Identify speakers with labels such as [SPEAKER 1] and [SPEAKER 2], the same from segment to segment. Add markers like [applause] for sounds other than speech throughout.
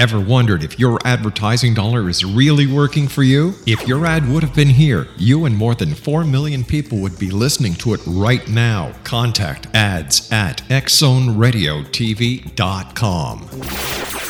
[SPEAKER 1] Ever wondered if your advertising dollar is really working for you? If your ad would have been here, you and more than 4 million people would be listening to it right now. Contact ads at xzoneradiotv.com.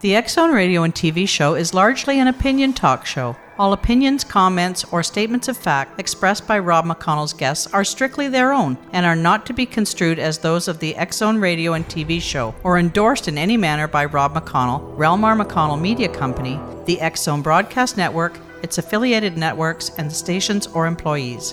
[SPEAKER 2] The X Zone Radio and TV show is largely an opinion talk show. All opinions, comments, or statements of fact expressed by Rob McConnell's guests are strictly their own and are not to be construed as those of the X Zone Radio and TV show or endorsed in any manner by Rob McConnell, Relmar McConnell Media Company, the X Zone Broadcast Network, its affiliated networks, and the stations or employees.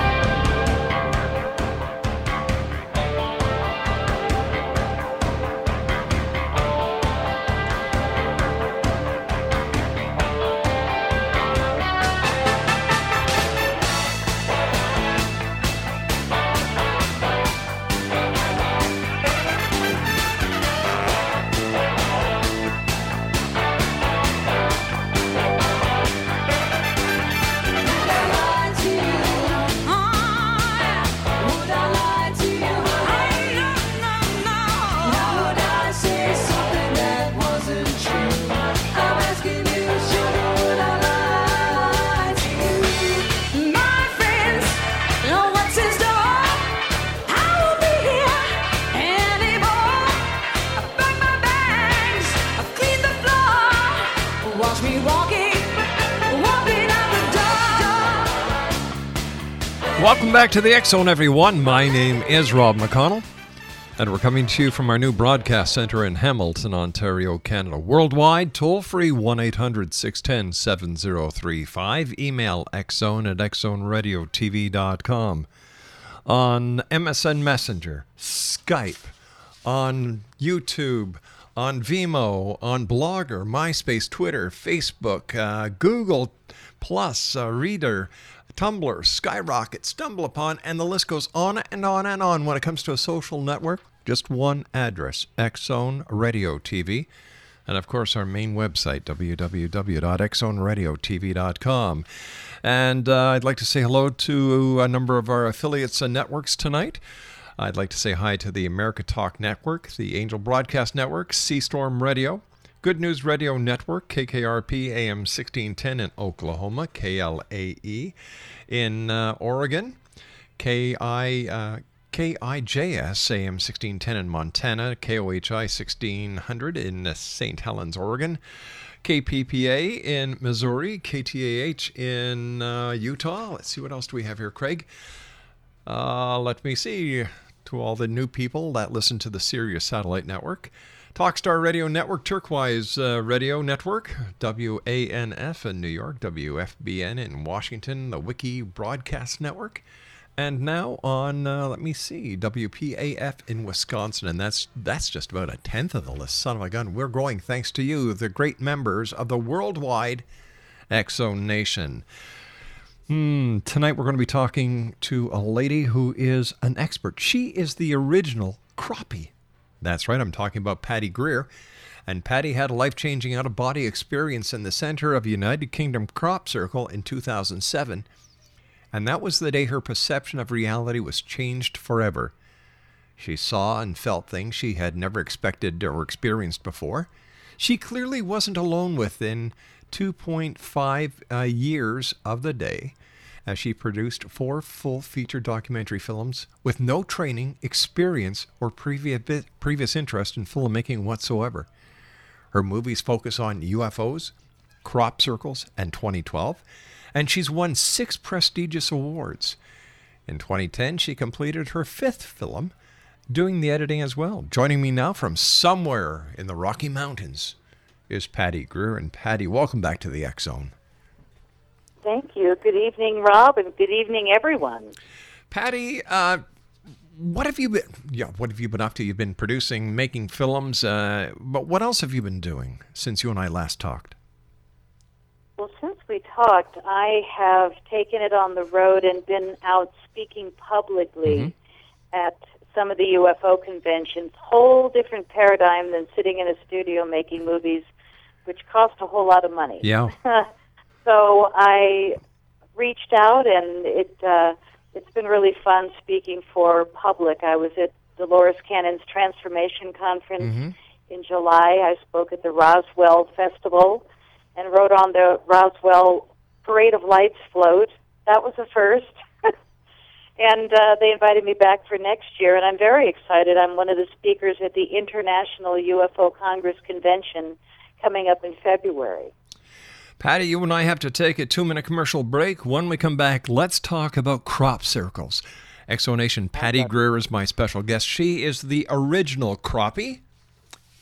[SPEAKER 3] To the Zone, everyone. My name is Rob McConnell, and we're coming to you from our new broadcast center in Hamilton, Ontario, Canada. Worldwide, toll free 1 800 610 7035. Email xzone at xzoneradiotv.com. On MSN Messenger, Skype, on YouTube, on Vimeo, on Blogger, MySpace, Twitter, Facebook, uh, Google Plus, uh, Reader, Tumblr, Skyrocket, StumbleUpon, and the list goes on and on and on when it comes to a social network. Just one address, X-Zone Radio TV. And of course, our main website, www.xzoneradiotv.com. And uh, I'd like to say hello to a number of our affiliates and networks tonight. I'd like to say hi to the America Talk Network, the Angel Broadcast Network, Seastorm Radio, Good News Radio Network, KKRP AM 1610 in Oklahoma, KLAE in uh, Oregon, KI, uh, KIJS AM 1610 in Montana, KOHI 1600 in St. Helens, Oregon, KPPA in Missouri, KTAH in uh, Utah. Let's see what else do we have here, Craig. Uh, let me see. To all the new people that listen to the Sirius Satellite Network, Talkstar Radio Network, Turquoise uh, Radio Network, WANF in New York, WFBN in Washington, the Wiki Broadcast Network, and now on uh, let me see, WPAF in Wisconsin, and that's that's just about a tenth of the list. Son of a gun, we're growing thanks to you, the great members of the worldwide Exo Nation. Hmm, tonight we're going to be talking to a lady who is an expert. She is the original croppie. That's right, I'm talking about Patty Greer. And Patty had a life changing out of body experience in the center of United Kingdom Crop Circle in 2007. And that was the day her perception of reality was changed forever. She saw and felt things she had never expected or experienced before. She clearly wasn't alone within 2.5 uh, years of the day as she produced four full feature documentary films with no training, experience, or previous, previous interest in filmmaking whatsoever. Her movies focus on UFOs, crop circles, and 2012, and she's won six prestigious awards. In 2010, she completed her fifth film, doing the editing as well. Joining me now from somewhere in the Rocky Mountains is Patty Greer. And Patty, welcome back to the X Zone.
[SPEAKER 4] Thank you. Good evening, Rob, and good evening, everyone.
[SPEAKER 3] Patty, uh, what have you been? Yeah, what have you been up to? You've been producing, making films, uh, but what else have you been doing since you and I last talked?
[SPEAKER 4] Well, since we talked, I have taken it on the road and been out speaking publicly at some of the UFO conventions. Whole different paradigm than sitting in a studio making movies, which cost a whole lot of money.
[SPEAKER 3] Yeah. [laughs]
[SPEAKER 4] so I reached out, and it uh, it's been really fun speaking for public. I was at Dolores Cannon's Transformation Conference in July. I spoke at the Roswell Festival and rode on the Roswell Parade of Lights float. That was a first. [laughs] and uh, they invited me back for next year, and I'm very excited. I'm one of the speakers at the International UFO Congress Convention coming up in February.
[SPEAKER 3] Patty, you and I have to take a two minute commercial break. When we come back, let's talk about crop circles. Exonation Patty Greer is my special guest. She is the original croppie,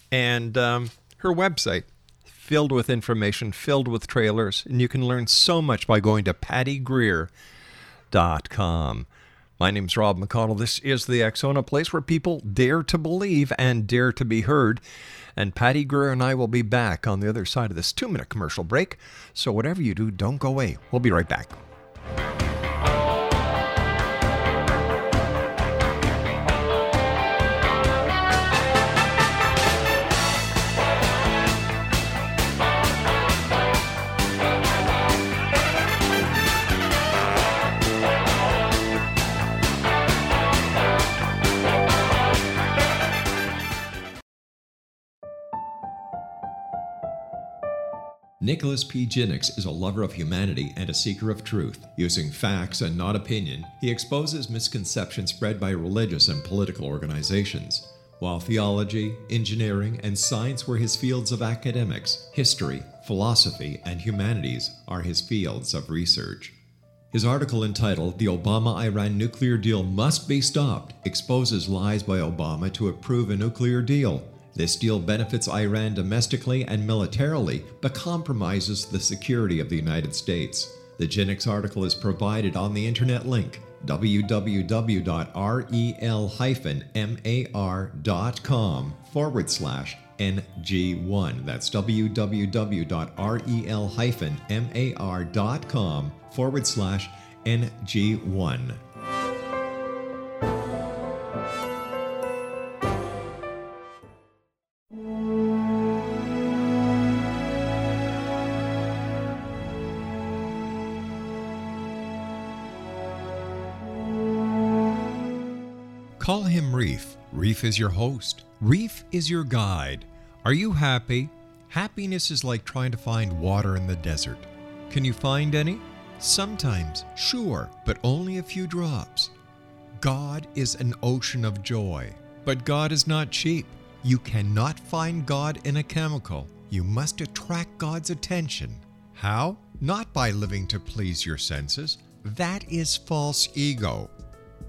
[SPEAKER 3] and um, her website filled with information, filled with trailers, and you can learn so much by going to pattygreer.com. My name's Rob McConnell. This is the X Zone, a place where people dare to believe and dare to be heard. And Patty Greer and I will be back on the other side of this two minute commercial break. So, whatever you do, don't go away. We'll be right back.
[SPEAKER 5] Nicholas P. Jinnix is a lover of humanity and a seeker of truth. Using facts and not opinion, he exposes misconceptions spread by religious and political organizations. While theology, engineering, and science were his fields of academics, history, philosophy, and humanities are his fields of research. His article entitled The Obama Iran Nuclear Deal Must Be Stopped exposes lies by Obama to approve a nuclear deal. This deal benefits Iran domestically and militarily, but compromises the security of the United States. The Genix article is provided on the internet link www.rel-mar.com forward slash NG1. That's www.rel-mar.com forward slash NG1.
[SPEAKER 3] Reef. Is your host. Reef is your guide. Are you happy? Happiness is like trying to find water in the desert. Can you find any? Sometimes, sure, but only a few drops. God is an ocean of joy. But God is not cheap. You cannot find God in a chemical. You must attract God's attention. How? Not by living to please your senses. That is false ego.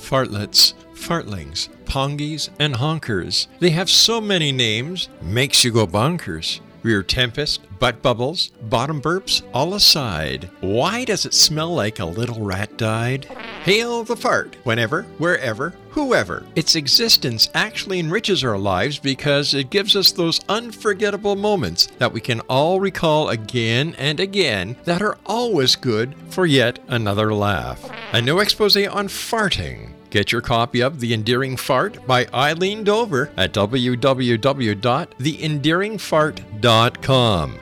[SPEAKER 6] Fartlets, fartlings, pongies, and honkers. They have so many names, makes you go bonkers. Rear tempest, butt bubbles, bottom burps, all aside. Why does it smell like a little rat died? Hail the fart, whenever, wherever, whoever. Its existence actually enriches our lives because it gives us those unforgettable moments that we can all recall again and again that are always good for yet another laugh. A new expose on farting. Get your copy of The Endearing Fart by Eileen Dover at www.theendearingfart.com.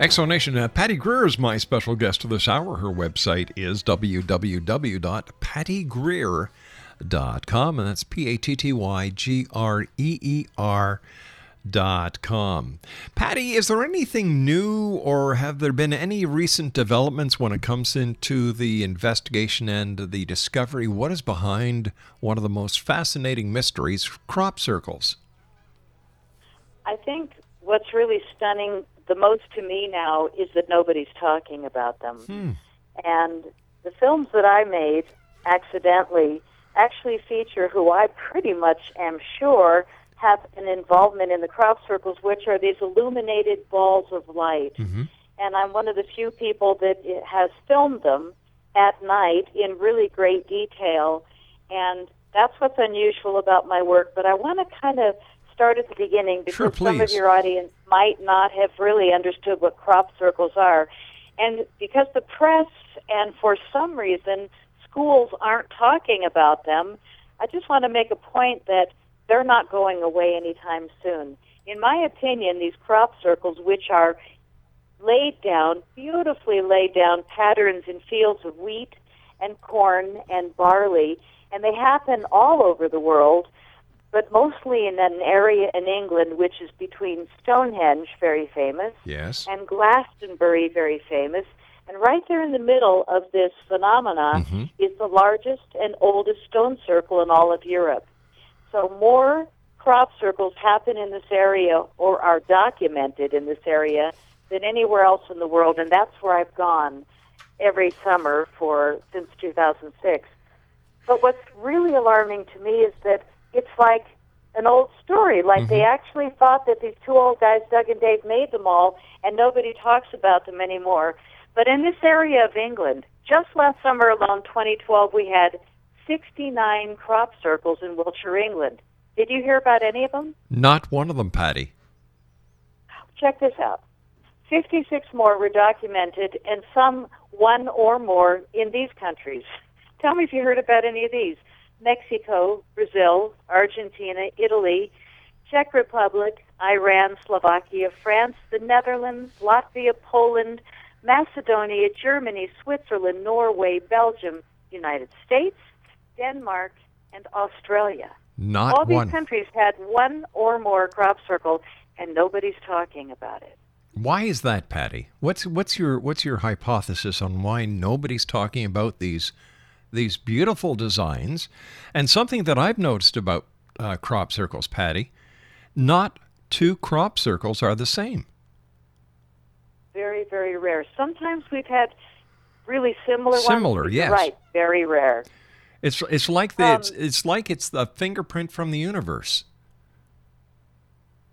[SPEAKER 6] Exonation, uh, Patty Greer is my special guest of this hour. Her website is www.pattygreer.com, and that's P A T T Y G R E E R dot com. Patty, is there anything new or have there been any recent developments when it comes into the investigation and the discovery? What is behind one of the most fascinating mysteries, crop circles?
[SPEAKER 4] I think what's really stunning the most to me now is that nobody's talking about them. Hmm. And the films that I made accidentally actually feature who I pretty much am sure have an involvement in the crop circles, which are these illuminated balls of light. Mm-hmm. And I'm one of the few people that has filmed them at night in really great detail. And that's what's unusual about my work. But I want to kind of start at the beginning because
[SPEAKER 6] Sure,
[SPEAKER 4] some of your audience might not have really understood what crop circles are. And because the press and for some reason schools aren't talking about them, I just want to make a point that they're not going away anytime soon. In my opinion, these crop circles, which are laid down, beautifully laid down patterns in fields of wheat and corn and barley, and they happen all over the world, but mostly in an area in England which is between Stonehenge, very famous,
[SPEAKER 6] Yes.
[SPEAKER 4] and Glastonbury, very famous. And right there in the middle of this phenomenon
[SPEAKER 6] Mm-hmm.
[SPEAKER 4] is the largest and oldest stone circle in all of Europe. So more crop circles happen in this area or are documented in this area than anywhere else in the world, and that's where I've gone every summer for since 2006. But what's really alarming to me is that it's like an old story. Like they mm-hmm. actually thought that these two old guys, Doug and Dave, made them all, and nobody talks about them anymore. But in this area of England, just last summer alone, 2012, we had 69 crop circles in Wiltshire, England. Did you hear about any of them?
[SPEAKER 6] Not one of them, Patty.
[SPEAKER 4] Check this out. 56 more were documented, and some one or more in these countries [laughs] Tell me if you heard about any of these. Mexico, Brazil, Argentina, Italy, Czech Republic, Iran, Slovakia, France, the Netherlands, Latvia, Poland, Macedonia, Germany, Switzerland, Norway, Belgium, United States, Denmark, and Australia.
[SPEAKER 7] Not
[SPEAKER 4] All these
[SPEAKER 7] one.
[SPEAKER 4] countries had one or more crop circle, and nobody's talking about it.
[SPEAKER 7] Why is that, Patty? What's what's your what's your hypothesis on why nobody's talking about these these beautiful designs? And something that I've noticed about uh, crop circles, Patty, not two crop circles are the same.
[SPEAKER 4] Very, very rare. Sometimes we've had really similar ones.
[SPEAKER 7] Similar,
[SPEAKER 4] but
[SPEAKER 7] yes.
[SPEAKER 4] Right, very rare.
[SPEAKER 7] It's it's like the,
[SPEAKER 4] Um,
[SPEAKER 7] it's it's like it's the fingerprint from the universe.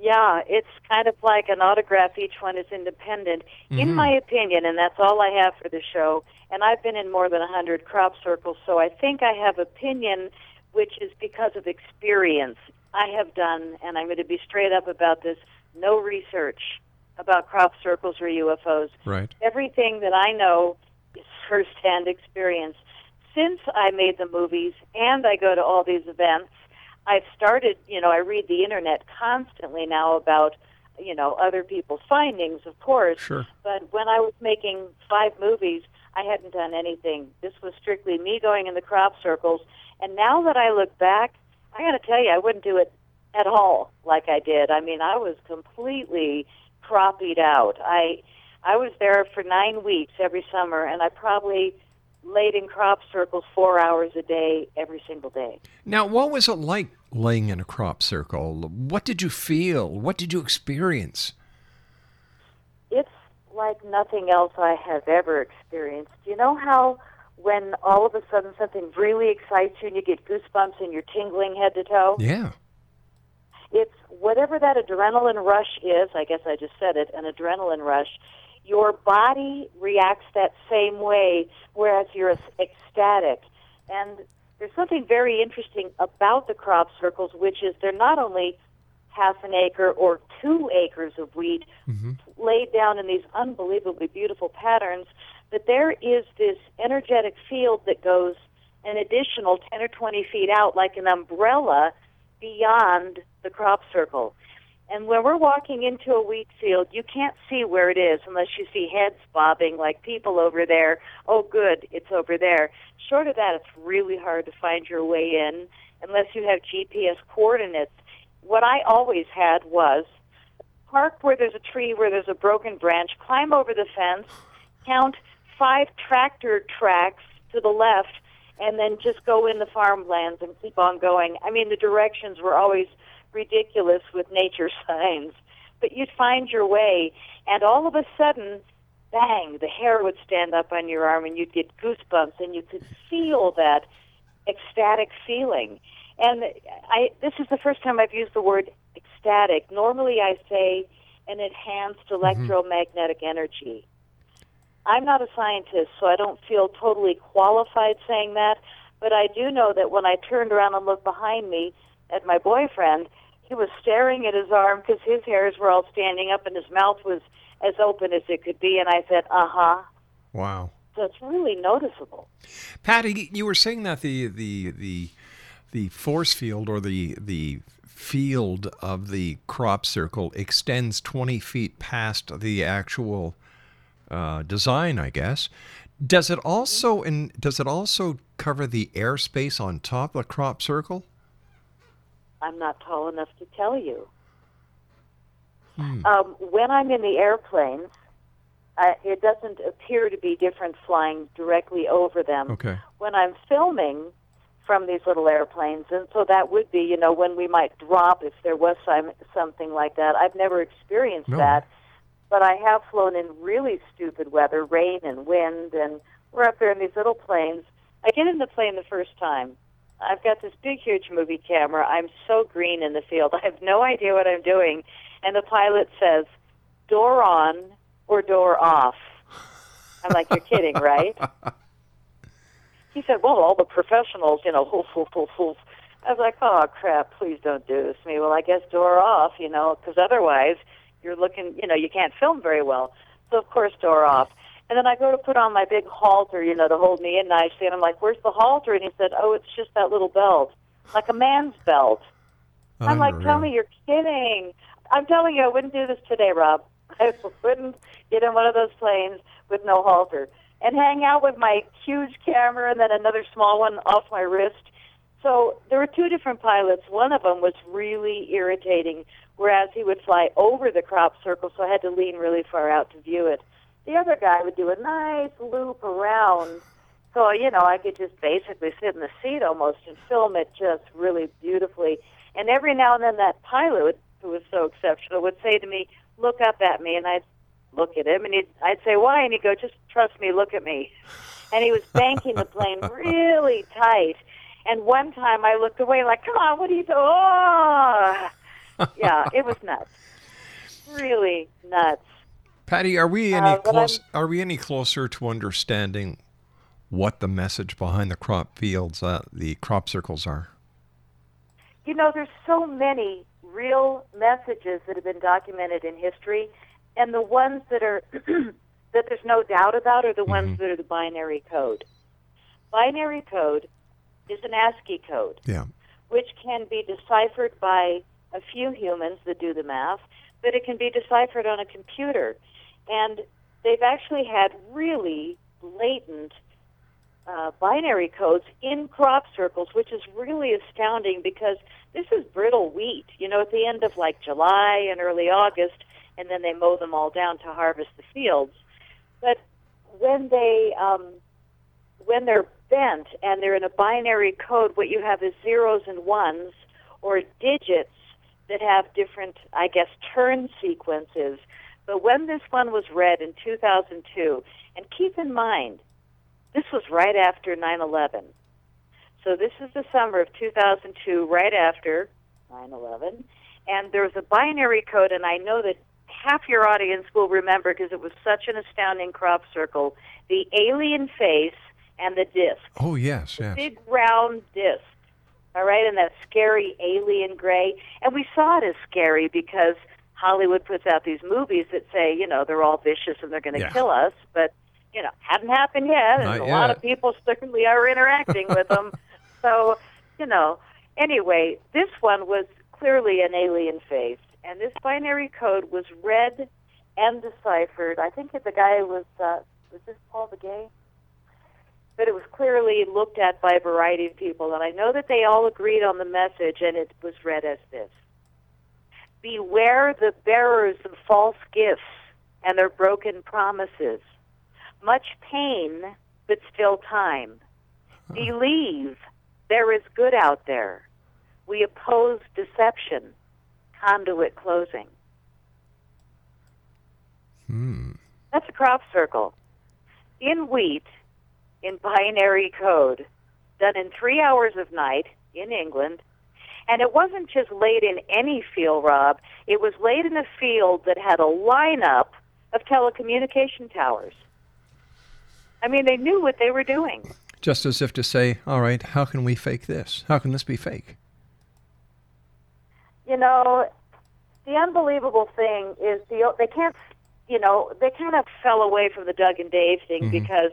[SPEAKER 4] Yeah, it's kind of like an autograph. Each one is independent. In
[SPEAKER 7] Mhm.
[SPEAKER 4] my opinion, and that's all I have for the show, and I've been in more than a 100 crop circles, so I think I have opinion, which is because of experience. I have done, and I'm going to be straight up about this, no research about crop circles or UFOs.
[SPEAKER 7] Right.
[SPEAKER 4] Everything that I know is firsthand experience. Since I made the movies and I go to all these events, I've started, you know, I read the internet constantly now about, you know, other people's findings, of course.
[SPEAKER 7] Sure.
[SPEAKER 4] But when I was making five movies, I hadn't done anything. This was strictly me going in the crop circles. And now that I look back, I got to tell you, I wouldn't do it at all like I did. I mean, I was completely croppied out. I I was there for nine weeks every summer, and I probably laid in crop circles four hours a day every single day.
[SPEAKER 7] Now, what was it like laying in a crop circle? What did you feel? What did you experience?
[SPEAKER 4] It's like nothing else I have ever experienced. You know how when all of a sudden something really excites you and you get goosebumps and you're tingling head to toe?
[SPEAKER 7] Yeah.
[SPEAKER 4] It's whatever that adrenaline rush is, I guess I just said it, an adrenaline rush. Your body reacts that same way, whereas you're ecstatic. And there's something very interesting about the crop circles, which is they're not only half an acre or two acres of wheat mm-hmm. laid down in these unbelievably beautiful patterns, but there is this energetic field that goes an additional 10 or 20 feet out like an umbrella beyond the crop circle. And when we're walking into a wheat field, you can't see where it is unless you see heads bobbing like people over there. Oh, good, it's over there. Short of that, it's really hard to find your way in unless you have GPS coordinates. What I always had was park where there's a tree where there's a broken branch, climb over the fence, count five tractor tracks to the left, and then just go in the farmlands and keep on going. I mean, the directions were always ridiculous with nature [laughs] signs, but you'd find your way, and all of a sudden, bang, the hair would stand up on your arm, and you'd get goosebumps, and you could feel that ecstatic feeling. And I, this is the first time I've used the word ecstatic. Normally, I say an enhanced mm-hmm. electromagnetic energy. I'm not a scientist, so I don't feel totally qualified saying that. But I do know that when I turned around and looked behind me at my boyfriend, he was staring at his arm because his hairs were all standing up and his mouth was as open as it could be. And I said, uh huh.
[SPEAKER 7] Wow.
[SPEAKER 4] So it's really noticeable.
[SPEAKER 7] Patty, you were saying that the the the the force field or the the field of the crop circle extends 20 feet past the actual uh, design, I guess. Does it also and does it also cover the airspace on top of the crop circle?
[SPEAKER 4] I'm not tall enough to tell you. Um, when I'm in the airplanes, uh, it doesn't appear to be different flying directly over them.
[SPEAKER 7] Okay.
[SPEAKER 4] When I'm filming from these little airplanes, and so that would be, you know, when we might drop if there was some, something like that. I've never experienced
[SPEAKER 7] No.
[SPEAKER 4] that, but I have flown in really stupid weather, rain and wind, and we're up there in these little planes. I get in the plane the first time. I've got this big, huge movie camera. I'm so green in the field. [laughs] I have no idea what I'm doing. And the pilot says, door on or door off. I'm like, you're kidding, right? [laughs] He said, well, all the professionals, you know, hoof, hoof, hoof, hoof. I was like, oh, crap, please don't do this to me. Well, I guess door off, you know, because otherwise you're looking, you know, you can't film very well. So, of course, door off. And then I go to put on my big halter, you know, to hold me in nicely. And I'm like, "Where's the halter?" And he said, "Oh, it's just that little belt, like a man's belt." I'm like, "Tell me you're kidding." I'm telling you, I wouldn't do this today, Rob. [laughs] I wouldn't get in one of those planes with no halter and hang out with my huge camera and then another small one off my wrist. So there were two different pilots. One of them was really irritating, whereas he would fly over the crop circle, so I had to lean really far out to view it. The other guy would do a nice loop around, so you know I could just basically sit in the seat almost and film it just really beautifully. And every now and then, that pilot, who was so exceptional, would say to me, "Look up at me," and I'd look at him, and he'd, I'd say, "Why?" And he'd go, "Just trust me, look at me." And he was banking the plane [laughs] really tight. And one time I looked away, like, "Come on, what are you doing?" Oh, yeah, it was nuts, really nuts.
[SPEAKER 3] Patty, are we any
[SPEAKER 4] Uh,
[SPEAKER 3] close? Are we any closer to understanding what the message behind the crop fields, uh, the crop circles, are?
[SPEAKER 4] You know, there's so many real messages that have been documented in history, and the ones that are [clears throat] that there's no doubt about are the ones that are the binary code. Binary code is an ASCII code,
[SPEAKER 3] Yeah.
[SPEAKER 4] which can be deciphered by a few humans that do the math, but it can be deciphered on a computer. And they've actually had really blatant uh, binary codes in crop circles, which is really astounding because this is brittle wheat. You know, at the end of like July and early August, and then they mow them all down to harvest the fields. But when they um, when they're bent and they're in a binary code, what you have is zeros and ones or digits that have different, I guess, turn sequences. But when this one was read in 2002, and keep in mind, this was right after 9 11. So this is the summer of 2002, right after 9 11. And there was a binary code, and I know that half your audience will remember because it was such an astounding crop circle the alien face and the disc
[SPEAKER 3] Oh yes, yes.
[SPEAKER 4] big round disc. All right, and that scary alien gray. And we saw it as scary because Hollywood puts out these movies that say, you know, they're all vicious and they're going to
[SPEAKER 3] Yeah.
[SPEAKER 4] kill us, but you know, hadn't happened yet, and
[SPEAKER 3] Not
[SPEAKER 4] a lot of people certainly are interacting with them. [laughs] So, you know, anyway, this one was clearly an alien face, and this binary code was read and deciphered. I think the guy was uh, was this Paul Vigay? but it was clearly looked at by a variety of people. And I know that they all agreed on the message, and it was read as this Beware the bearers of false gifts and their broken promises. Much pain, but still time. Believe there is good out there. We oppose deception. Conduit closing.
[SPEAKER 3] Hmm.
[SPEAKER 4] That's a crop circle. In wheat, in binary code, done in three hours of night in England. And it wasn't just laid in any field, Rob. It was laid in a field that had a lineup of telecommunication towers. I mean, they knew what they were doing.
[SPEAKER 3] Just as if to say, all right, how can we fake this? How can this be fake?
[SPEAKER 4] You know, the unbelievable thing is the they can't, you know, they kind of fell away from the Doug and Dave thing
[SPEAKER 3] Mhm.
[SPEAKER 4] because,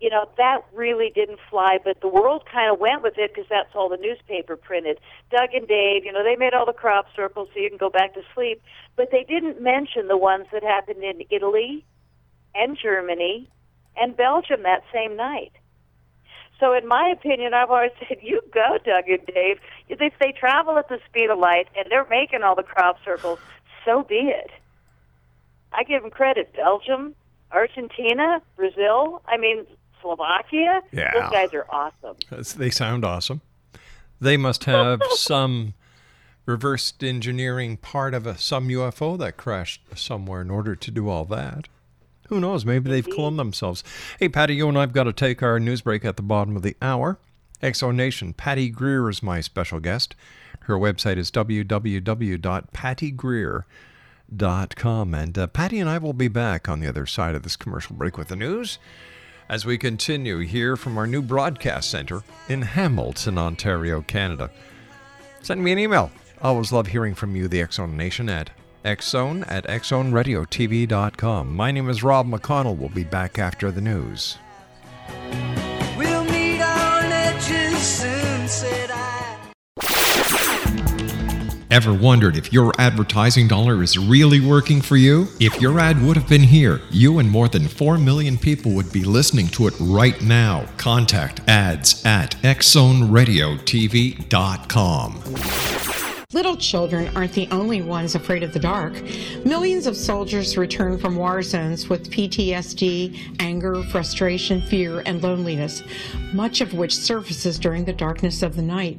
[SPEAKER 4] you know, that really didn't fly. But the world kind of went with it because that's all the newspaper printed. Doug and Dave, you know, they made all the crop circles so you can go back to sleep. But they didn't mention the ones that happened in Italy, and Germany, and Belgium that same night. So, in my opinion, I've always [laughs] said, you go, Doug and Dave. If they travel at the speed of light and they're making all the crop circles, so be it. I give them credit. Belgium, Argentina, Brazil, I mean, Slovakia.
[SPEAKER 3] Yeah.
[SPEAKER 4] Those guys are awesome.
[SPEAKER 3] They sound awesome. They must have [laughs] some reversed engineering part of a, some UFO that crashed somewhere in order to do all that. Who knows? Maybe they've cloned themselves. Hey, Patty, you and I've got to take our news break at the bottom of the hour. Exo Nation, Patty Greer is my special guest. Her website is www.pattygreer.com. And uh, Patty and I will be back on the other side of this commercial break with the news as we continue here from our new broadcast center in Hamilton, Ontario, Canada. Send me an email. Always love hearing from you, the X Zone Nation, at xzone at xzoneradiotv.com. My name is Rob McConnell. We'll be back after the news.
[SPEAKER 8] Ever wondered if your advertising dollar is really working for you? If your ad would have been here, you and more than 4 million people would be listening to it right now. Contact ads at xzoneradiotv.com.
[SPEAKER 9] Little children aren't the only ones afraid of the dark. Millions of soldiers return from war zones with PTSD, anger, frustration, fear, and loneliness, much of which surfaces during the darkness of the night.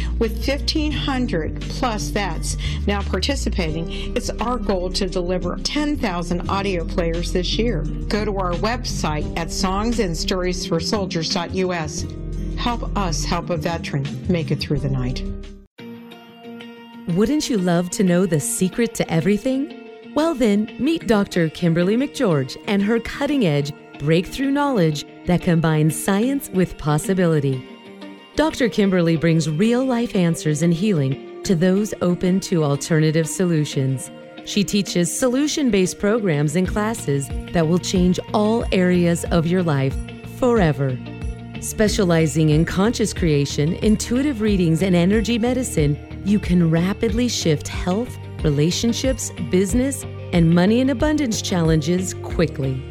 [SPEAKER 9] With 1,500 plus vets now participating, it's our goal to deliver 10,000 audio players this year. Go to our website at songsandstoriesforsoldiers.us. Help us help a veteran make it through the night.
[SPEAKER 10] Wouldn't you love to know the secret to everything? Well, then, meet Dr. Kimberly McGeorge and her cutting edge breakthrough knowledge that combines science with possibility. Dr. Kimberly brings real life answers and healing to those open to alternative solutions. She teaches solution based programs and classes that will change all areas of your life forever. Specializing in conscious creation, intuitive readings, and energy medicine, you can rapidly shift health, relationships, business, and money and abundance challenges quickly.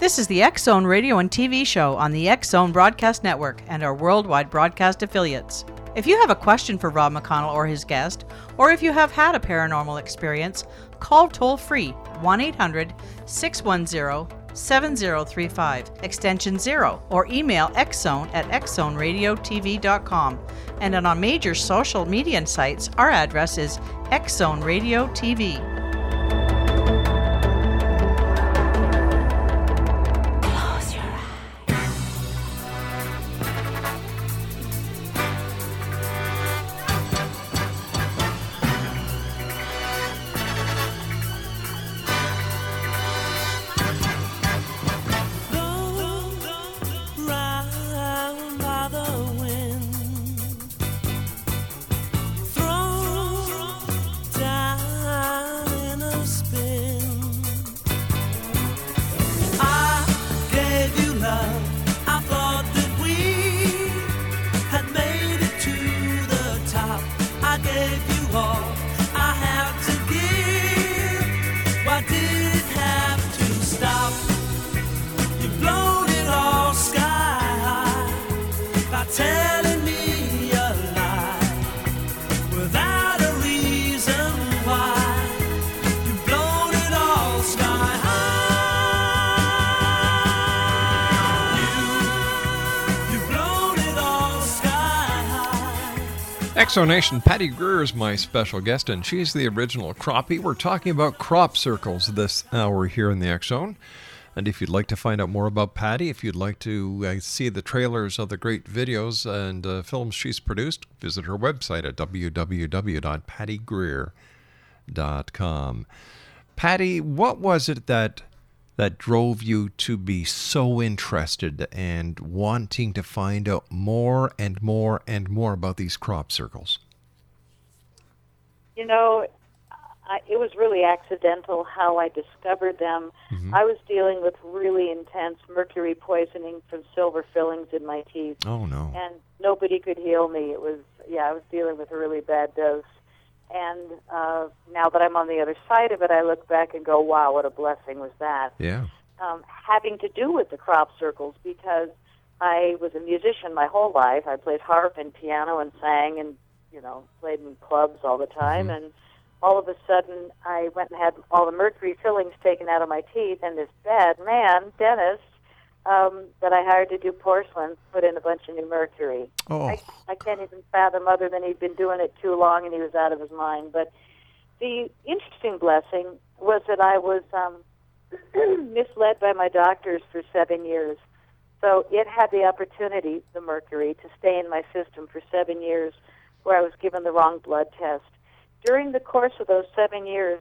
[SPEAKER 7] This is the X Zone Radio and TV show on the X Zone Broadcast Network and our worldwide broadcast affiliates. If you have a question for Rob McConnell or his guest, or if you have had a paranormal experience, call toll free 1 800 610 7035, extension 0, or email xzone at xzoneradiotv.com. And on our major social media sites, our address is xzone
[SPEAKER 11] high.
[SPEAKER 3] Exonation, Patty Greer is my special guest, and she's the original croppie. We're talking about crop circles this hour here in the X Zone. And if you'd like to find out more about Patty, if you'd like to uh, see the trailers of the great videos and uh, films she's produced, visit her website at www.pattygreer.com. Patty, what was it that that drove you to be so interested and wanting to find out more and more and more about these crop circles?
[SPEAKER 4] You know, I, it was really accidental how I discovered them.
[SPEAKER 3] Mm-hmm.
[SPEAKER 4] I was dealing with really intense mercury poisoning from silver fillings in my teeth,
[SPEAKER 3] Oh no.
[SPEAKER 4] and nobody could heal me. It was, yeah, I was dealing with a really bad dose. And uh, now that I'm on the other side of it, I look back and go, wow, what a blessing was that.
[SPEAKER 7] Yeah.
[SPEAKER 4] Um, having to do with the crop circles because I was a musician my whole life. I played harp and piano and sang and, you know, played in clubs all the time. And all of a sudden, I went and had all the mercury fillings taken out of my teeth, and this bad man, dentist, um, that I hired to do porcelain, put in a bunch of new mercury.
[SPEAKER 7] Oh.
[SPEAKER 4] I, I can't even fathom other than he'd been doing it too long and he was out of his mind. But the interesting blessing was that I was um, [clears throat] misled by my doctors for seven years. So it had the opportunity, the mercury, to stay in my system for seven years where I was given the wrong blood test. During the course of those seven years,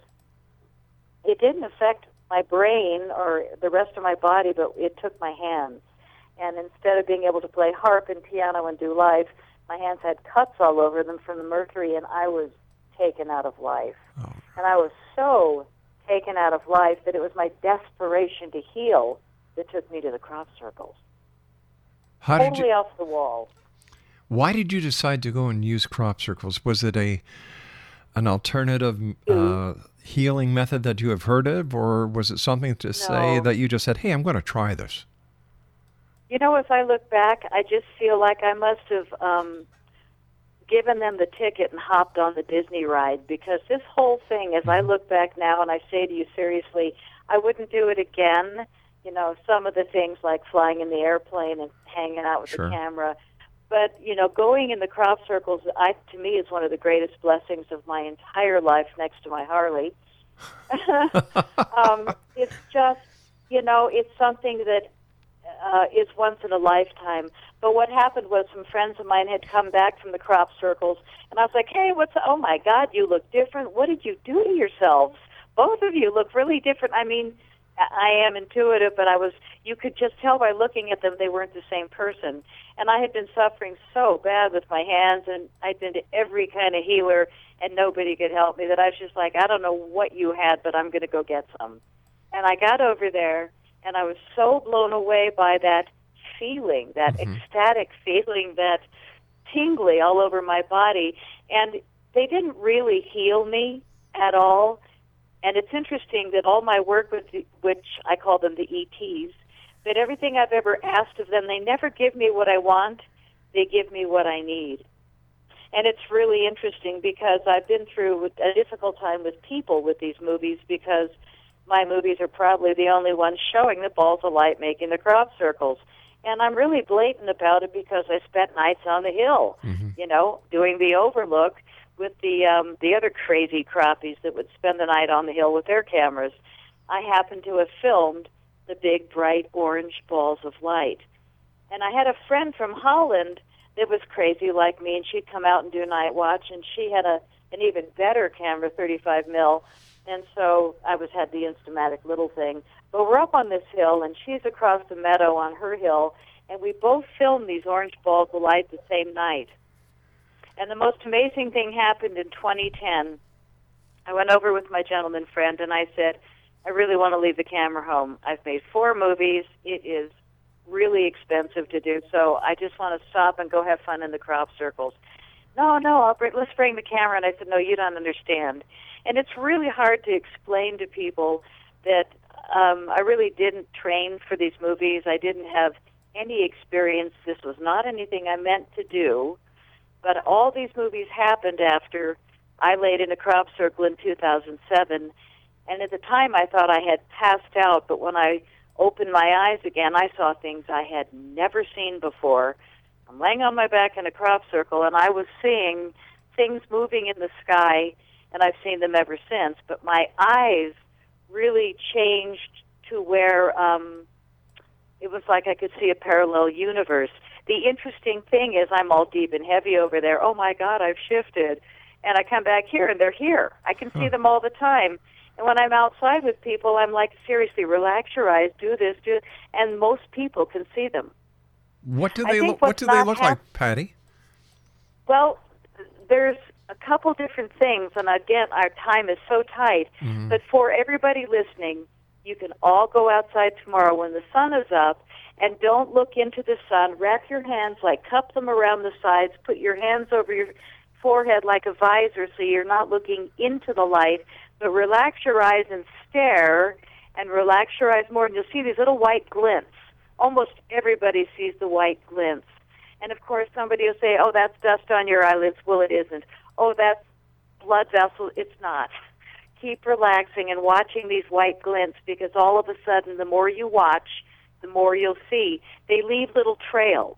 [SPEAKER 4] it didn't affect my brain or the rest of my body, but it took my hands. And instead of being able to play harp and piano and do life, my hands had cuts all over them from the mercury, and I was taken out of life. And I was so taken out of life that it was my desperation to heal that took me to the crop circles.
[SPEAKER 7] How did
[SPEAKER 4] totally
[SPEAKER 7] you?
[SPEAKER 4] off the wall.
[SPEAKER 7] Why did you decide to go and use crop circles? Was it a an alternative uh, healing method that you have heard of, or was it something to say that you just said, "Hey, I'm going to try this"?
[SPEAKER 4] You know, if I look back, I just feel like I must have um, given them the ticket and hopped on the Disney ride because this whole thing, as I look back now and I say to you seriously, I wouldn't do it again. You know, some of the things like flying in the airplane and hanging out with
[SPEAKER 12] Sure.
[SPEAKER 4] the camera. But, you know, going in the crop circles, I, to me, is one of the greatest blessings of my entire life next to my Harley. [laughs] um, it's just, you know, it's something that uh, is once in a lifetime. But what happened was some friends of mine had come back from the crop circles, and I was like, "Hey, what's? Oh my God, you look different. What did you do to yourselves? Both of you look really different. I mean, I am intuitive, but I was. You could just tell by looking at them they weren't the same person. And I had been suffering so bad with my hands, and I'd been to every kind of healer, and nobody could help me. That I was just like, I don't know what you had, but I'm going to go get some. And I got over there, and I was so blown away by that feeling, that mm-hmm. ecstatic feeling, that tingly all over my body. And they didn't really heal me at all. And it's interesting that all my work with, the, which I call them the ETs, that everything I've ever asked of them, they never give me what I want. They give me what I need. And it's really interesting because I've been through a difficult time with people with these movies because my movies are probably the only ones showing the balls of light making the crop circles. And I'm really blatant about it because I spent nights on the hill, mm-hmm. you know, doing the overlook with the um, the other crazy croppies that would spend the night on the hill with their cameras. I happened to have filmed the big bright orange balls of light. And I had a friend from Holland that was crazy like me, and she'd come out and do night watch, and she had a an even better camera, 35 mil, and so I was had the Instamatic little thing. But we're up on this hill, and she's across the meadow on her hill, and we both filmed these orange balls of light the same night. And the most amazing thing happened in 2010. I went over with my gentleman friend, and I said, I really want to leave the camera home. I've made four movies. It is really expensive to do, so I just want to stop and go have fun in the crop circles. No, no, I'll bring, let's bring the camera. And I said, no, you don't understand. And it's really hard to explain to people that um, I really didn't train for these movies. I didn't have any experience. This was not anything I meant to do. But all these movies happened after I laid in a crop circle in 2007. And at the time, I thought I had passed out. But when I opened my eyes again, I saw things I had never seen before. I'm laying on my back in a crop circle, and I was seeing things moving in the sky, and I've seen them ever since. But my eyes really changed to where um, it was like I could see a parallel universe. The interesting thing is, I'm all deep and heavy over there. Oh my God, I've shifted. And I come back here, and they're here. I can see them all the time. And when I'm outside with people, I'm like, seriously, relax your eyes, do this, do this. and most people can see them.
[SPEAKER 7] What do they look? What do they look
[SPEAKER 4] hap-
[SPEAKER 7] like, Patty?
[SPEAKER 4] Well, there's a couple different things, and again, our time is so tight.
[SPEAKER 7] Mm-hmm.
[SPEAKER 4] But for everybody listening, you can all go outside tomorrow when the sun is up, and don't look into the sun. Wrap your hands, like cup them around the sides. Put your hands over your forehead like a visor so you're not looking into the light, but relax your eyes and stare and relax your eyes more and you'll see these little white glints. Almost everybody sees the white glints. And of course somebody will say, "Oh, that's dust on your eyelids." Well, it isn't. "Oh, that's blood vessel." It's not. Keep relaxing and watching these white glints because all of a sudden the more you watch, the more you'll see. They leave little trails.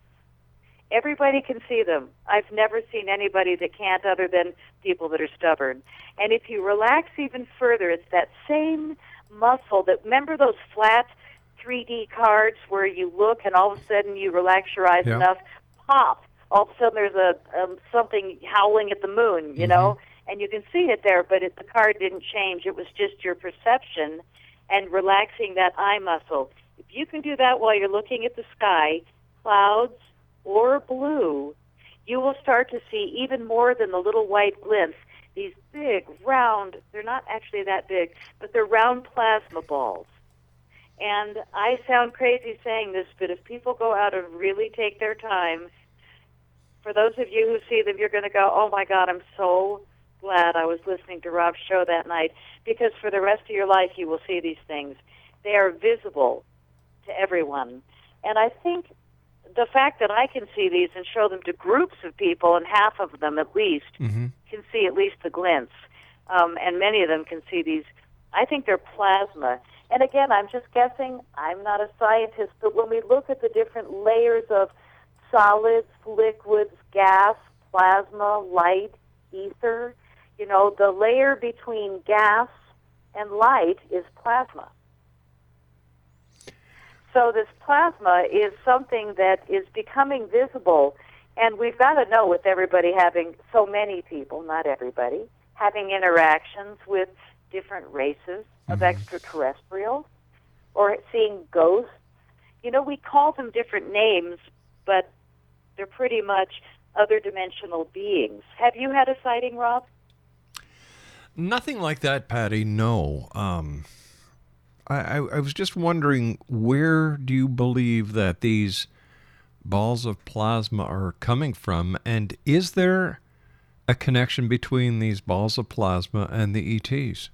[SPEAKER 4] Everybody can see them. I've never seen anybody that can't other than people that are stubborn. And if you relax even further, it's that same muscle that remember those flat 3D cards where you look and all of a sudden you relax your eyes
[SPEAKER 12] Yeah.
[SPEAKER 4] enough, pop. All of a sudden there's a um, something howling at the moon, you know, and you can see it there, but it, the card didn't change. It was just your perception and relaxing that eye muscle. If you can do that while you're looking at the sky, clouds or blue, you will start to see even more than the little white glints. These big, round, they're not actually that big, but they're round plasma balls. And I sound crazy saying this, but if people go out and really take their time, for those of you who see them, you're going to go, oh my God, I'm so glad I was listening to Rob's show that night, because for the rest of your life, you will see these things. They are visible to everyone. And I think the fact that I can see these and show them to groups of people, and half of them at least
[SPEAKER 7] Mm-hmm.
[SPEAKER 4] can see at least the glints, um, and many of them can see these. I think they're plasma. And again, I'm just guessing. I'm not a scientist, but when we look at the different layers of solids, liquids, gas, plasma, light, ether, you know, the layer between gas and light is plasma. So this plasma is something that is becoming visible, and we've got to know with everybody having so many people, not everybody, having interactions with different races of extraterrestrials or seeing ghosts. You know, we call them different names, but they're pretty much other dimensional beings. Have you had a sighting, Rob?
[SPEAKER 7] Nothing like that, Patty. No. Um, I, I, I was just wondering where do you believe that these balls of plasma are coming from, and is there a connection between these balls of plasma and the ETs?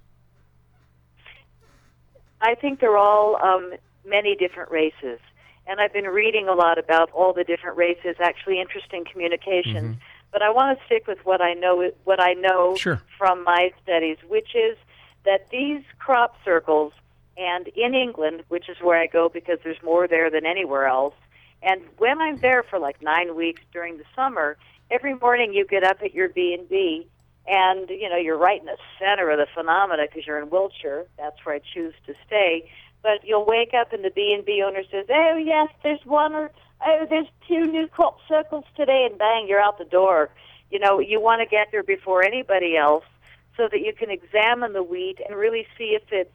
[SPEAKER 4] I think they're all um, many different races. And I've been reading a lot about all the different races, actually interesting communications. But I want to stick with what I know what I know
[SPEAKER 7] Sure.
[SPEAKER 4] from my studies, which is that these crop circles and in England, which is where I go because there's more there than anywhere else, and when I'm there for like 9 weeks during the summer, every morning you get up at your B&B and you know you're right in the center of the phenomena because you're in Wiltshire. That's where I choose to stay. But you'll wake up and the B and B owner says, "Oh yes, there's one or oh there's two new circles today," and bang, you're out the door. You know you want to get there before anybody else so that you can examine the wheat and really see if it's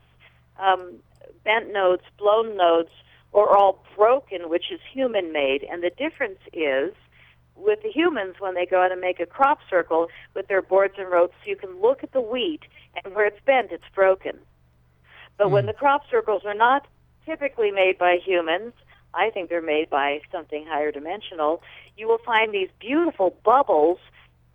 [SPEAKER 4] um, bent nodes, blown nodes, or all broken, which is human made. And the difference is with the humans when they go out and make a crop circle with their boards and ropes, you can look at the wheat and where it's bent, it's broken. But when the crop circles are not typically made by humans, I think they're made by something higher dimensional, you will find these beautiful bubbles,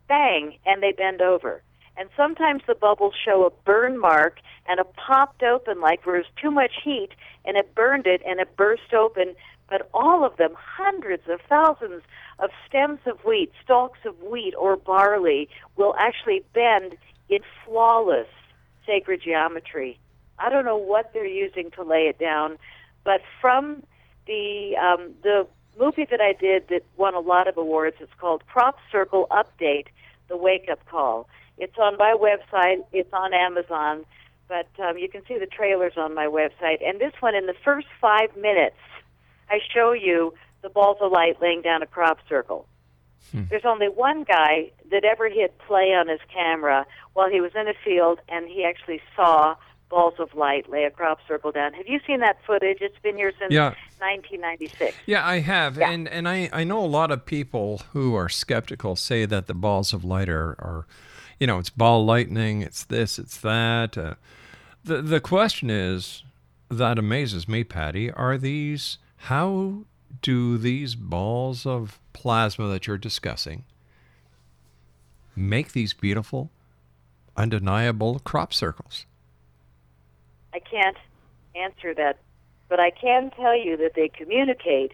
[SPEAKER 4] bang, and they bend over. And sometimes the bubbles show a burn mark and it popped open like there was too much heat and it burned it and it burst open. But all of them, hundreds of thousands of stems of wheat, stalks of wheat or barley, will actually bend in flawless sacred geometry. I don't know what they're using to lay it down, but from the um, the movie that I did that won a lot of awards, it's called Crop Circle Update: The Wake Up Call. It's on my website. It's on Amazon, but um, you can see the trailers on my website. And this one, in the first five minutes, I show you the balls of light laying down a crop circle. There's only one guy that ever hit play on his camera while he was in a field and he actually saw balls of light lay a crop circle down. Have you seen that footage? It's been here since
[SPEAKER 7] Yeah.
[SPEAKER 4] 1996.
[SPEAKER 7] Yeah, I have,
[SPEAKER 4] Yeah.
[SPEAKER 7] and and I I know a lot of people who are skeptical say that the balls of light are, are you know, it's ball lightning, it's this, it's that. Uh, the the question is that amazes me, Patty. Are these how do these balls of plasma that you're discussing make these beautiful, undeniable crop circles?
[SPEAKER 4] I can't answer that, but I can tell you that they communicate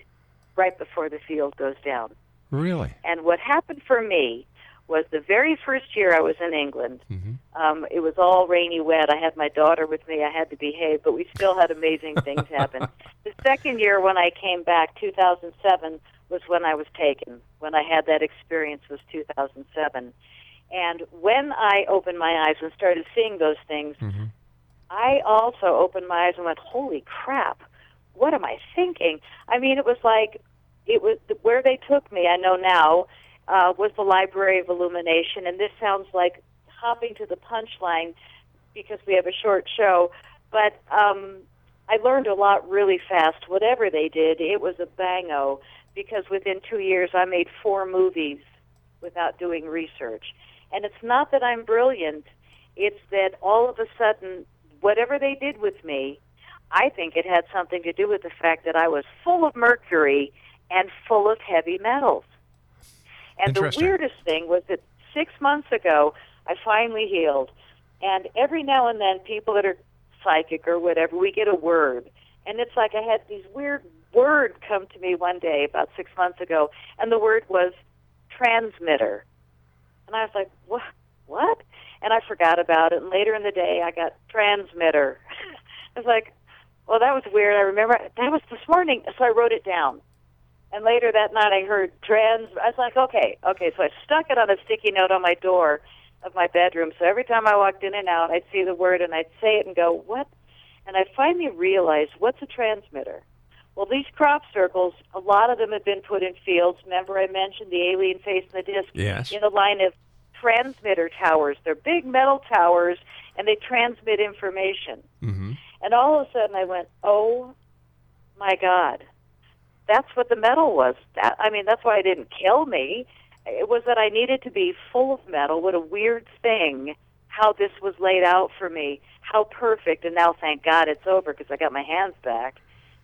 [SPEAKER 4] right before the field goes down.
[SPEAKER 7] Really?
[SPEAKER 4] And what happened for me was the very first year I was in England. Um, it was all rainy, wet. I had my daughter with me. I had to behave, but we still had amazing [laughs] things happen. The second year when I came back, 2007, was when I was taken. When I had that experience was 2007. And when I opened my eyes and started seeing those things, I also opened my eyes and went, "Holy crap! What am I thinking?" I mean, it was like it was where they took me. I know now uh, was the Library of Illumination, and this sounds like hopping to the punchline because we have a short show. But um, I learned a lot really fast. Whatever they did, it was a bango because within two years I made four movies without doing research. And it's not that I'm brilliant, it's that all of a sudden, whatever they did with me, I think it had something to do with the fact that I was full of mercury and full of heavy metals. And the weirdest thing was that six months ago, I finally healed. And every now and then, people that are psychic or whatever, we get a word. And it's like I had these weird word come to me one day about six months ago, and the word was transmitter. And I was like, what? What? And I forgot about it. And later in the day, I got transmitter. [laughs] I was like, well, that was weird. I remember that was this morning, so I wrote it down. And later that night, I heard trans. I was like, okay, okay. So I stuck it on a sticky note on my door of my bedroom. So every time I walked in and out, I'd see the word and I'd say it and go, what? And I finally realized, what's a transmitter? Well, these crop circles, a lot of them have been put in fields. Remember, I mentioned the alien face and the disc
[SPEAKER 7] Yes.
[SPEAKER 4] in the line of transmitter towers. They're big metal towers, and they transmit information.
[SPEAKER 7] Mm-hmm.
[SPEAKER 4] And all of a sudden, I went, "Oh my God, that's what the metal was." That I mean, that's why it didn't kill me. It was that I needed to be full of metal. What a weird thing! How this was laid out for me. How perfect. And now, thank God, it's over because I got my hands back.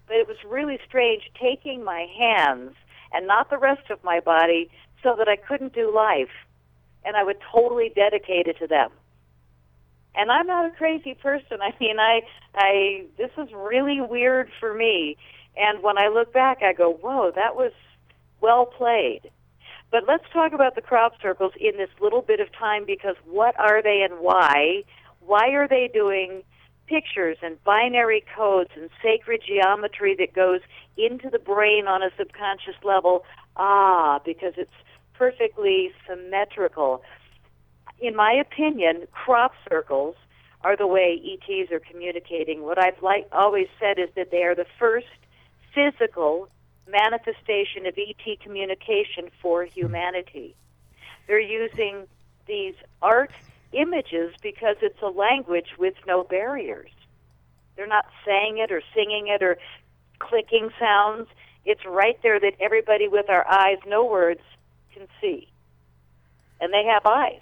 [SPEAKER 4] But it was really strange taking my hands and not the rest of my body so that I couldn't do life. And I would totally dedicate it to them and I'm not a crazy person. [laughs] I mean, I, I, this is really weird for me. And when I look back, I go, whoa, that was well played. But let's talk about the crop circles in this little bit of time because what are they and why? Why are they doing pictures and binary codes and sacred geometry that goes into the brain on a subconscious level? Ah, because it's perfectly symmetrical in my opinion, crop circles are the way ETs are communicating. What I've like always said is that they are the first physical manifestation of ET communication for humanity. They're using these art images because it's a language with no barriers. They're not saying it or singing it or clicking sounds. It's right there that everybody with our eyes, no words, can see. And they have eyes.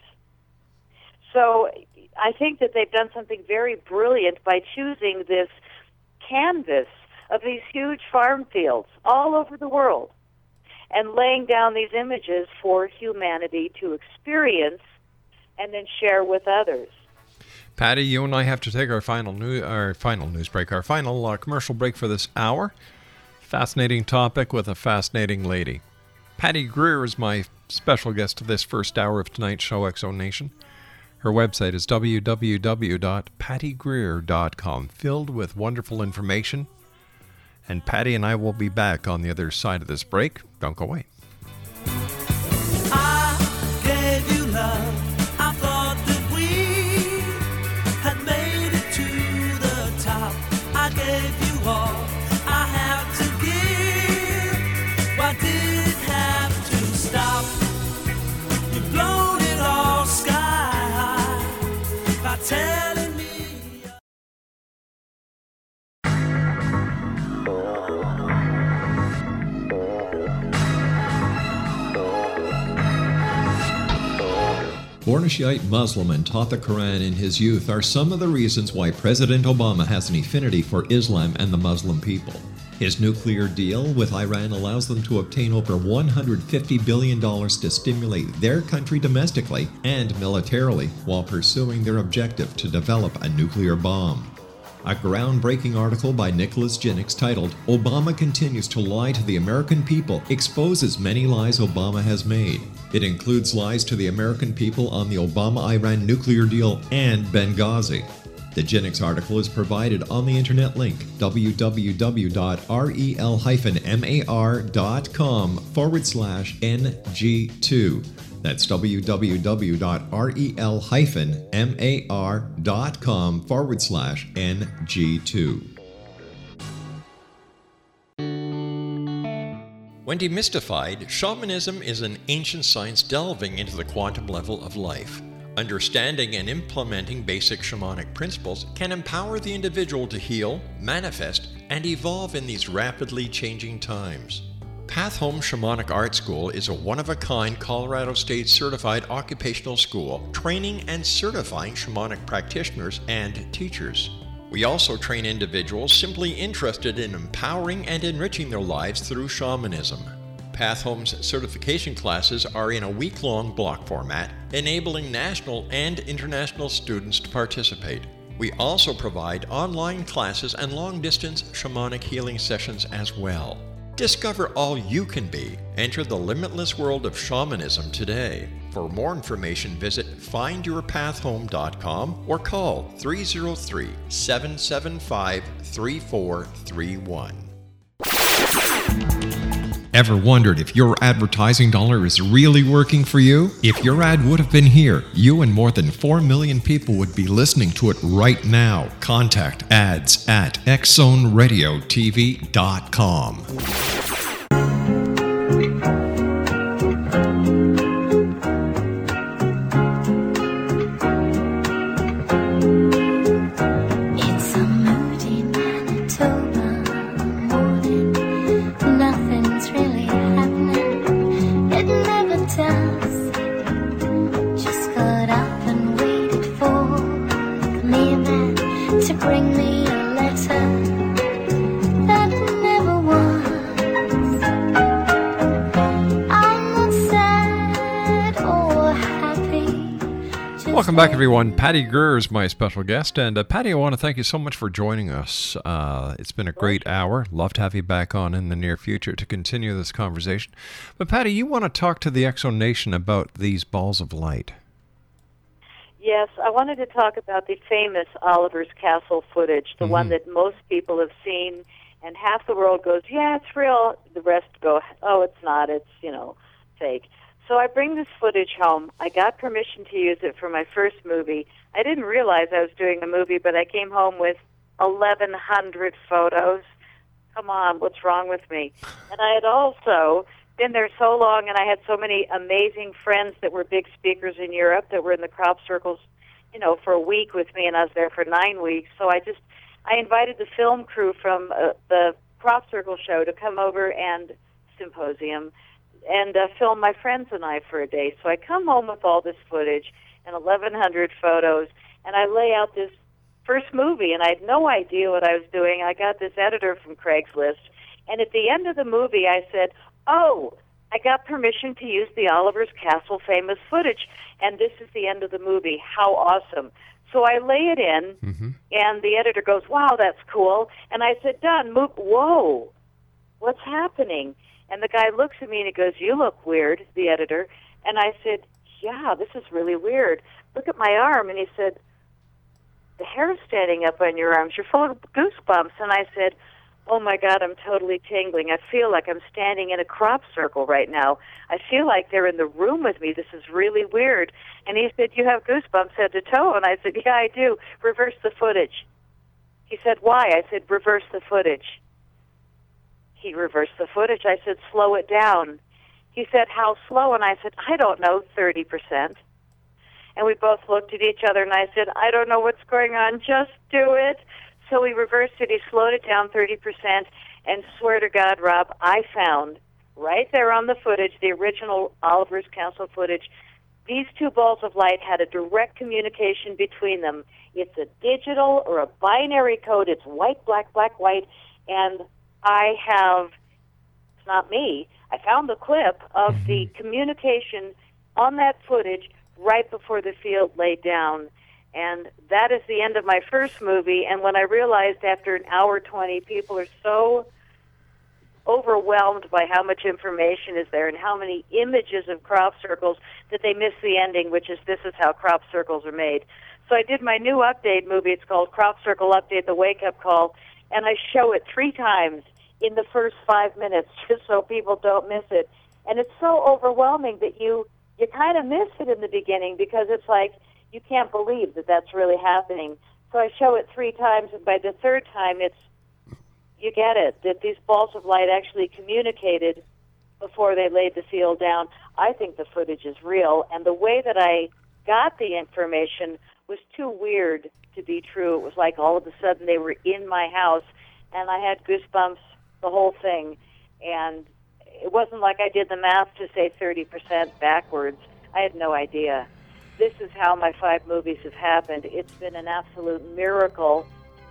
[SPEAKER 4] So I think that they've done something very brilliant by choosing this canvas of these huge farm fields all over the world and laying down these images for humanity to experience and then share with others.
[SPEAKER 7] Patty, you and I have to take our final new, our final news break, our final uh, commercial break for this hour. Fascinating topic with a fascinating lady. Patty Greer is my special guest to this first hour of tonight's show, Exo Nation. Her website is www.pattygreer.com, filled with wonderful information. And Patty and I will be back on the other side of this break. Don't go away.
[SPEAKER 3] Shiite Muslim and taught the Quran in his youth are some of the reasons why President Obama has an affinity for Islam and the Muslim people. His nuclear deal with Iran allows them to obtain over $150 billion to stimulate their country domestically and militarily while pursuing their objective to develop a nuclear bomb. A groundbreaking article by Nicholas Jennings titled Obama Continues to Lie to the American People exposes many lies Obama has made. It includes lies to the American people on the Obama Iran nuclear deal and Benghazi. The Jennings article is provided on the internet link www.rel-mar.com forward slash ng2. That's www.rel-mar.com forward slash ng2.
[SPEAKER 6] When demystified, shamanism is an ancient science delving into the quantum level of life. Understanding and implementing basic shamanic principles can empower the individual to heal, manifest, and evolve in these rapidly changing times. Path Home Shamanic Art School is a one of a kind Colorado State certified occupational school training and certifying shamanic practitioners and teachers. We also train individuals simply interested in empowering and enriching their lives through shamanism. Pathhome's certification classes are in a week long block format, enabling national and international students to participate. We also provide online classes and long distance shamanic healing sessions as well. Discover all you can be. Enter the limitless world of shamanism today. For more information, visit findyourpathhome.com or call 303 775 3431.
[SPEAKER 3] Ever wondered if your advertising dollar is really working for you? If your ad would have been here, you and more than 4 million people would be listening to it right now. Contact ads at xzoneradiotv.com.
[SPEAKER 7] Welcome back, everyone. Patty Greer is my special guest. And uh, Patty, I want to thank you so much for joining us. Uh, it's been a great hour. Love to have you back on in the near future to continue this conversation. But, Patty, you want to talk to the Exo Nation about these balls of light.
[SPEAKER 4] Yes, I wanted to talk about the famous Oliver's Castle footage, the one that most people have seen, and half the world goes, "Yeah, it's real." The rest go, "Oh, it's not. It's you know, fake." So I bring this footage home. I got permission to use it for my first movie. I didn't realize I was doing a movie, but I came home with 1,100 photos. Come on, what's wrong with me? And I had also been there so long, and I had so many amazing friends that were big speakers in Europe that were in the crop circles, you know, for a week with me, and I was there for nine weeks. So I just I invited the film crew from uh, the crop circle show to come over and symposium and uh, film my friends and I for a day. So I come home with all this footage and 1,100 photos, and I lay out this first movie, and I had no idea what I was doing. I got this editor from Craigslist, and at the end of the movie, I said, "Oh, I got permission to use the Oliver's Castle famous footage, and this is the end of the movie. How awesome!" So I lay it in, and the editor goes, "Wow, that's cool." And I said, "Done. Move. Whoa, what's happening?" And the guy looks at me and he goes, "You look weird." The editor, and I said, "Yeah, this is really weird. Look at my arm." And he said, "The hair's standing up on your arms. You're full of goosebumps." And I said, "Oh my God, I'm totally tingling. I feel like I'm standing in a crop circle right now. I feel like they're in the room with me. This is really weird." And he said, "You have goosebumps head to toe." And I said, "Yeah, I do. Reverse the footage." He said, "Why?" I said, "Reverse the footage." He reversed the footage. I said, slow it down. He said, how slow? And I said, I don't know, 30%. And we both looked at each other and I said, I don't know what's going on. Just do it. So we reversed it. He slowed it down 30%. And swear to God, Rob, I found right there on the footage, the original Oliver's Castle footage, these two balls of light had a direct communication between them. It's a digital or a binary code. It's white, black, black, white. And I have, it's not me, I found the clip of the mm-hmm. communication on that footage right before the field laid down. And that is the end of my first movie. And when I realized after an hour 20, people are so overwhelmed by how much information is there and how many images of crop circles that they miss the ending, which is this is how crop circles are made. So I did my new update movie. It's called Crop Circle Update: The Wake Up Call, and I show it three times in the first five minutes, [laughs] just so people don't miss it. And it's so overwhelming that you you kind of miss it in the beginning because it's like you can't believe that that's really happening. So I show it three times, and by the third time, it's you get it that these balls of light actually communicated before they laid the field down. I think the footage is real, and the way that I got the information was too weird to be true. It was like all of a sudden they were in my house, and I had goosebumps the whole thing. And it wasn't like I did the math to say 30% backwards. I had no idea. This is how my five movies have happened. It's been an absolute miracle.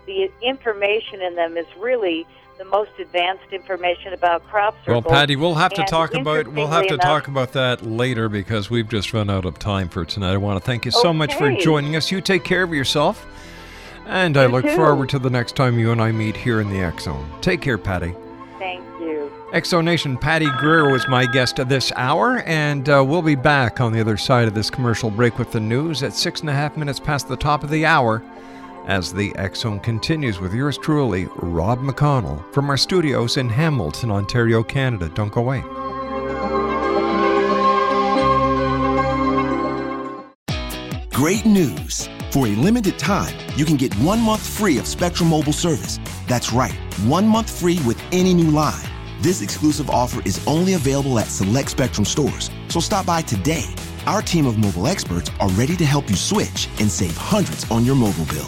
[SPEAKER 4] The information in them is really the most advanced information about crop
[SPEAKER 3] Well. Patty, we'll have to
[SPEAKER 4] And
[SPEAKER 3] talk about we'll have to
[SPEAKER 4] interestingly
[SPEAKER 3] talk about that later because we've just run out of time for tonight. I want to thank you so much for joining us. You take care of yourself, and I look
[SPEAKER 4] too.
[SPEAKER 3] forward to the next time you and I meet here in the Zone. Take care, Patty.
[SPEAKER 4] Thank you.
[SPEAKER 3] Exonation Patty Greer was my guest of this hour, and uh, we'll be back on the other side of this commercial break with the news at six and a half minutes past the top of the hour as the Zone continues with yours truly, Rob McConnell, from our studios in Hamilton, Ontario, Canada. Don't go away.
[SPEAKER 13] Great news! For a limited time, you can get one month free of Spectrum Mobile service. That's right, one month free with any new line. This exclusive offer is only available at select Spectrum stores, so stop by today. Our team of mobile experts are ready to help you switch and save hundreds on your mobile bill.